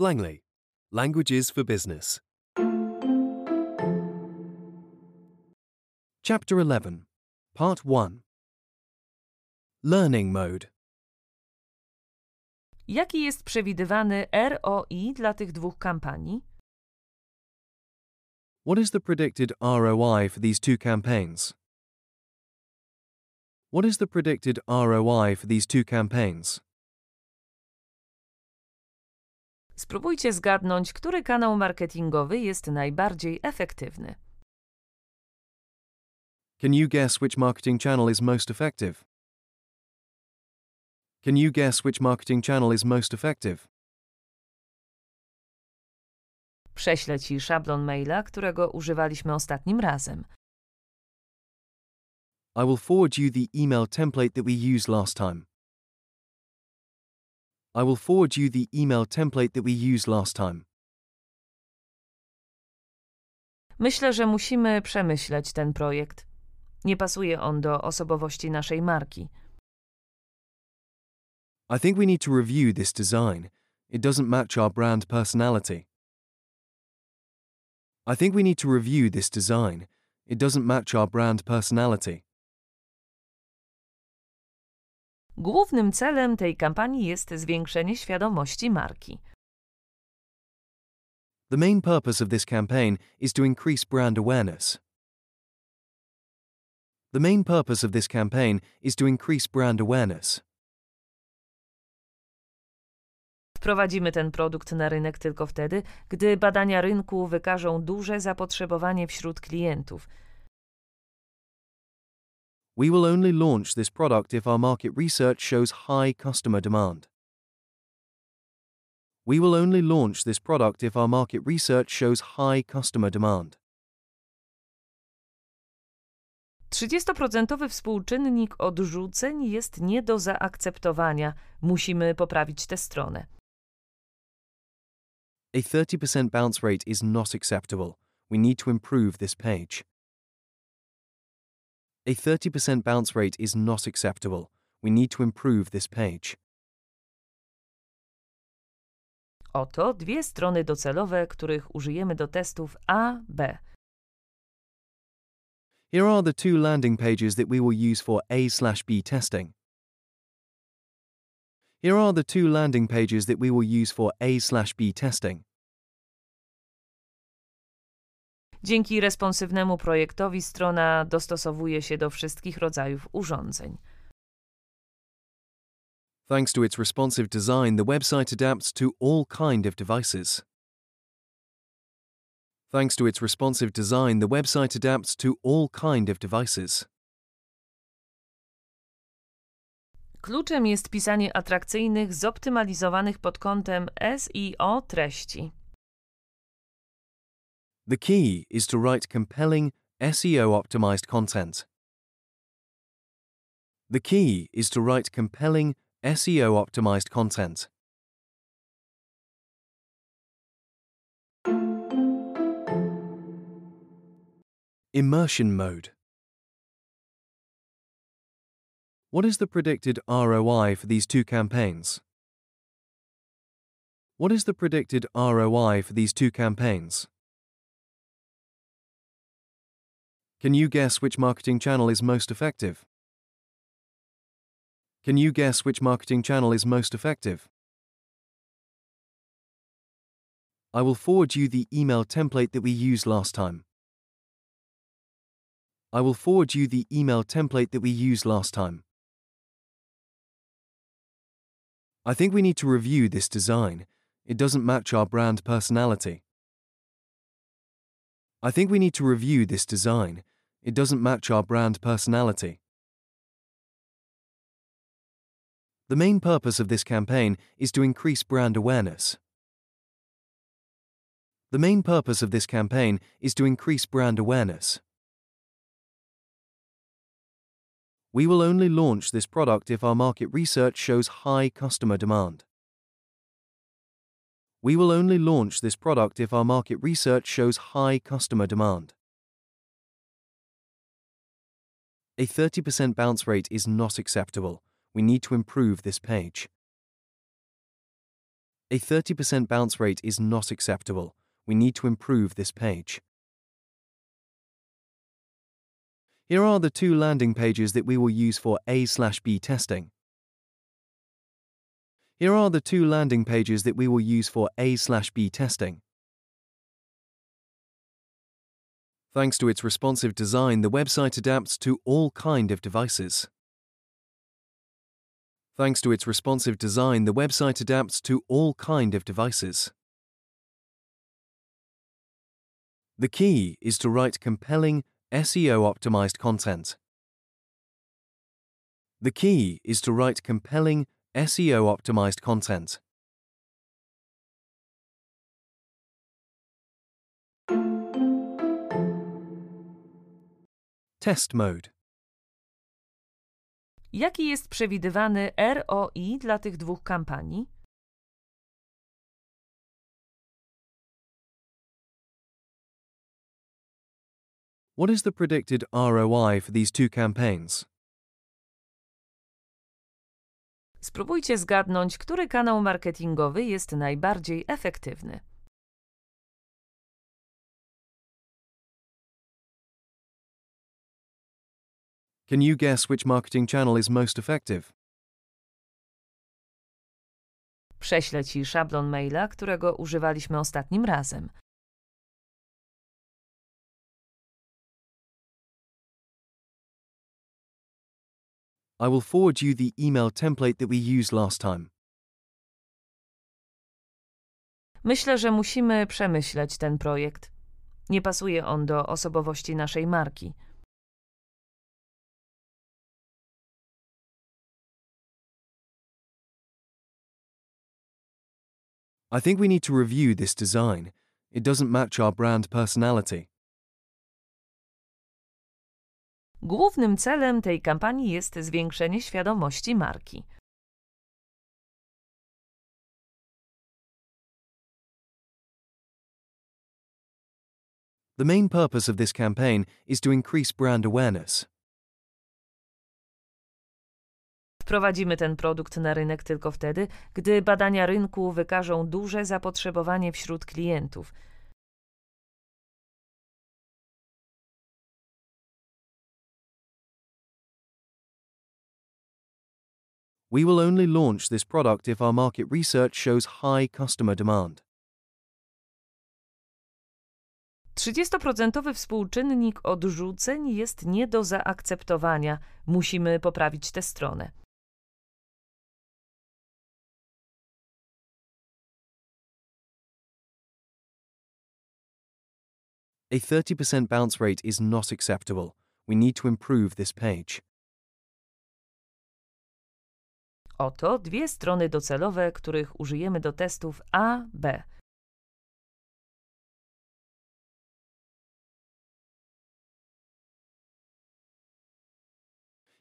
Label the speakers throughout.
Speaker 1: Langley. Languages for Business. Chapter 11, Part 1 Learning Mode.
Speaker 2: Jaki jest przewidywany ROI dla tych dwóch kampanii?
Speaker 1: What is the predicted ROI for these two campaigns? What is the predicted ROI for these two campaigns?
Speaker 2: Spróbujcie zgadnąć, który kanał marketingowy jest najbardziej efektywny.
Speaker 1: Can you guess which marketing channel is most effective? Can you guess which marketing channel is most effective?
Speaker 2: Prześlę Ci szablon maila, którego używaliśmy ostatnim razem.
Speaker 1: I will forward you the email template that we used last time. I will forward you the email template that we used last time.
Speaker 2: Myślę, że musimy przemyśleć ten projekt. Nie pasuje on do osobowości naszej marki.
Speaker 1: I think we need to review this design. It doesn't match our brand personality. I think we need to review this design. It doesn't match our brand personality.
Speaker 2: Głównym celem tej kampanii jest zwiększenie świadomości marki.
Speaker 1: The main purpose of this campaign is to increase brand awareness. The main purpose of this campaign is to increase brand awareness.
Speaker 2: Wprowadzimy ten produkt na rynek tylko wtedy, gdy badania rynku wykażą duże zapotrzebowanie wśród klientów.
Speaker 1: We will only launch this product if our market research shows high customer demand. We will only launch this product if our market research shows high customer demand.
Speaker 2: 30% współczynnik odrzuceń jest nie do zaakceptowania. Musimy poprawić tę stronę.
Speaker 1: A 30% bounce rate is not acceptable. We need to improve this page. A 30% bounce rate is not acceptable. We need to improve this page.
Speaker 2: Oto dwie strony docelowe, których użyjemy do testów A, B.
Speaker 1: Here are the two landing pages that we will use for A slash B testing. Here are the two landing pages that we will use for A slash B testing.
Speaker 2: Dzięki responsywnemu projektowi strona dostosowuje się do wszystkich rodzajów urządzeń.
Speaker 1: Thanks to its responsive design, the website adapts to all kind of devices. Thanks to its responsive design, the website adapts to all kind of devices.
Speaker 2: Kluczem jest pisanie atrakcyjnych, zoptymalizowanych pod kątem SEO treści.
Speaker 1: The key is to write compelling, SEO optimized content. The key is to write compelling, SEO optimized content. Immersion mode. What is the predicted ROI for these two campaigns? What is the predicted ROI for these two campaigns? Can you guess which marketing channel is most effective? Can you guess which marketing channel is most effective? I will forward you the email template that we used last time. I will forward you the email template that we used last time. I think we need to review this design. It doesn't match our brand personality. I think we need to review this design. It doesn't match our brand personality. The main purpose of this campaign is to increase brand awareness. The main purpose of this campaign is to increase brand awareness. We will only launch this product if our market research shows high customer demand. We will only launch this product if our market research shows high customer demand. A 30% bounce rate is not acceptable. We need to improve this page. A 30% bounce rate is not acceptable. We need to improve this page. Here are the two landing pages that we will use for A slash B testing. Here are the two landing pages that we will use for A slash B testing. Thanks to its responsive design, the website adapts to all kind of devices. Thanks to its responsive design, the website adapts to all kind of devices. The key is to write compelling, SEO optimized content. The key is to write compelling, SEO optimized content. Test mode.
Speaker 2: Jaki jest przewidywany ROI dla tych dwóch kampanii?
Speaker 1: What is the predicted ROI for these two campaigns?
Speaker 2: Spróbujcie zgadnąć, który kanał marketingowy jest najbardziej efektywny.
Speaker 1: Can you guess which marketing channel is most effective?
Speaker 2: Prześlę Ci szablon maila, którego używaliśmy ostatnim razem.
Speaker 1: I will forward you the email template that we used last time.
Speaker 2: Myślę, że musimy przemyśleć ten projekt. Nie pasuje on do osobowości naszej marki.
Speaker 1: I think we need to review this design. It doesn't match our brand personality.
Speaker 2: Głównym celem tej kampanii jest zwiększenie świadomości marki.
Speaker 1: The main purpose of this campaign is to increase brand awareness.
Speaker 2: Wprowadzimy ten produkt na rynek tylko wtedy, gdy badania rynku wykażą duże zapotrzebowanie wśród klientów.
Speaker 1: We will only launch this product if our market research shows high customer demand.
Speaker 2: 30% współczynnik odrzuceń jest nie do zaakceptowania. Musimy poprawić tę stronę.
Speaker 1: A 30% bounce rate is not acceptable. We need to improve this page.
Speaker 2: Oto dwie strony docelowe, których użyjemy do testów A, B.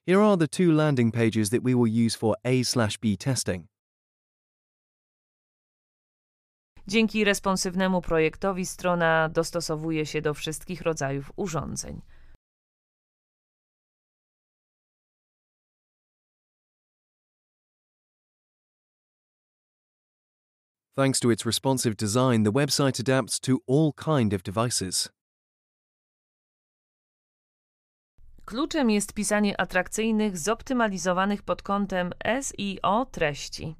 Speaker 1: Here are the two landing pages that we will use for A slash B testing.
Speaker 2: Dzięki responsywnemu projektowi strona dostosowuje się do wszystkich rodzajów urządzeń.
Speaker 1: Thanks to its responsive design, the website adapts to all kind of devices.
Speaker 2: Kluczem jest pisanie atrakcyjnych, zoptymalizowanych pod kątem SEO treści.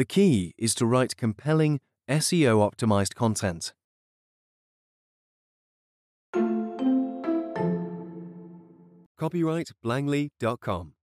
Speaker 1: The key is to write compelling, SEO optimized content. Copyright Blangley.com.